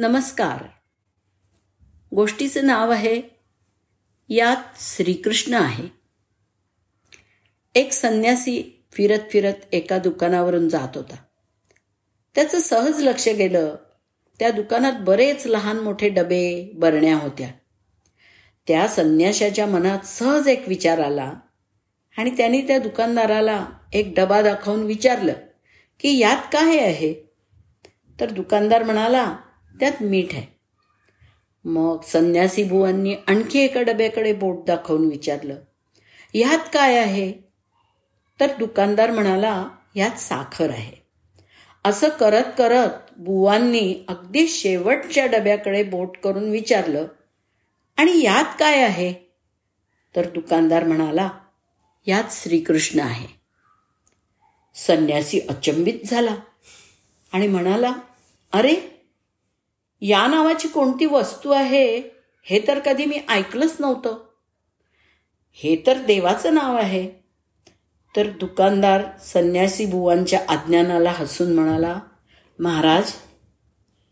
नमस्कार. गोष्टीचं नाव आहे यात श्रीकृष्ण आहे. एक संन्यासी फिरत फिरत एका दुकानावरून जात होता. त्याचं सहज लक्ष गेलं त्या दुकानात बरेच लहान मोठे डबे बरण्या होत्या. त्या संन्याशाच्या मनात सहज एक विचार आला आणि त्याने त्या दुकानदाराला एक डबा दाखवून विचारलं की यात काय आहे? तर दुकानदार म्हणाला त्यात मीठ आहे. मग संन्यासी बुवांनी आणखी एका डब्याकडे बोट दाखवून विचारलं ह्यात काय आहे? तर दुकानदार म्हणाला ह्यात साखर आहे. असं करत करत बुवांनी अगदी शेवटच्या डब्याकडे बोट करून विचारलं आणि यात काय आहे? तर दुकानदार म्हणाला यात श्रीकृष्ण आहे. संन्यासी अचंबित झाला आणि म्हणाला अरे या नावाची कोणती वस्तू आहे हे तर कधी मी ऐकलंच नव्हतं. हे तर देवाचं नाव आहे. तर दुकानदार संन्यासी बुवांच्या अज्ञानाला हसून म्हणाला महाराज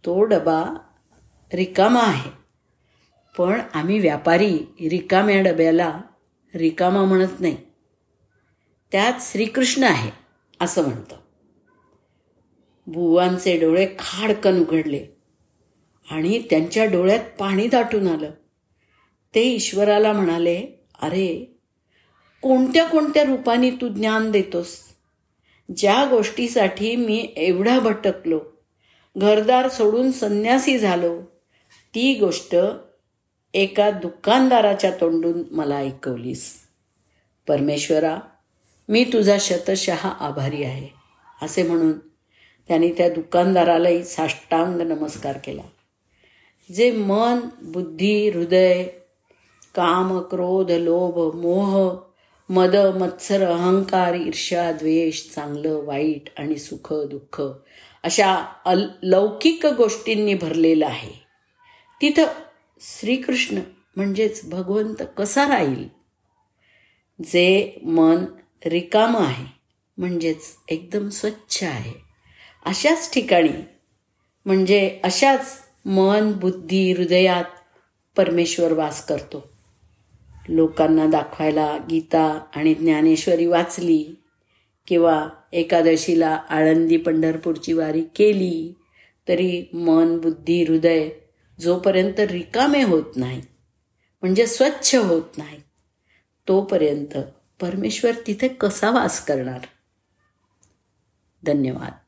तो डबा रिकामा आहे. पण आम्ही व्यापारी रिकाम्या डब्याला रिकामा म्हणत नाही. त्यात श्रीकृष्ण आहे असं म्हणतं. बुवांचे डोळे खाडकन उघडले. आणि त्यांच्या डोळ्यात पाणी दाटून आलं. ते ईश्वराला म्हणाले अरे कोणत्या कोणत्या रूपाने तू ज्ञान देतोस? ज्या गोष्टीसाठी मी एवढा भटकलो घरदार सोडून संन्यासी झालो ती गोष्ट एका दुकानदाराच्या तोंडून मला ऐकवलीस. परमेश्वरा मी तुझा शतशः आभारी आहे असे म्हणून त्याने त्या दुकानदारालाही साष्टांग नमस्कार केला. जे मन बुद्धी हृदय काम क्रोध लोभ मोह मद मत्सर अहंकार ईर्ष्या द्वेष चांगलं वाईट आणि सुख दुःख अशा अल लौकिक गोष्टींनी भरलेलं आहे. तिथं श्रीकृष्ण म्हणजेच भगवंत कसा राहील? जे मन रिकामं आहे म्हणजेच एकदम स्वच्छ आहे. अशाच ठिकाणी म्हणजे अशाच मन बुद्धी हृदयात परमेश्वर वास करतो. लोकांना दाखवायला गीता आणि ज्ञानेश्वरी वाचली किंवा एकादशीला आळंदी पंढरपूरची वारी केली तरी मन बुद्धी हृदय जोपर्यंत रिकामे होत नाही म्हणजे स्वच्छ होत नाही तोपर्यंत परमेश्वर तिथे कसा वास करणार? धन्यवाद.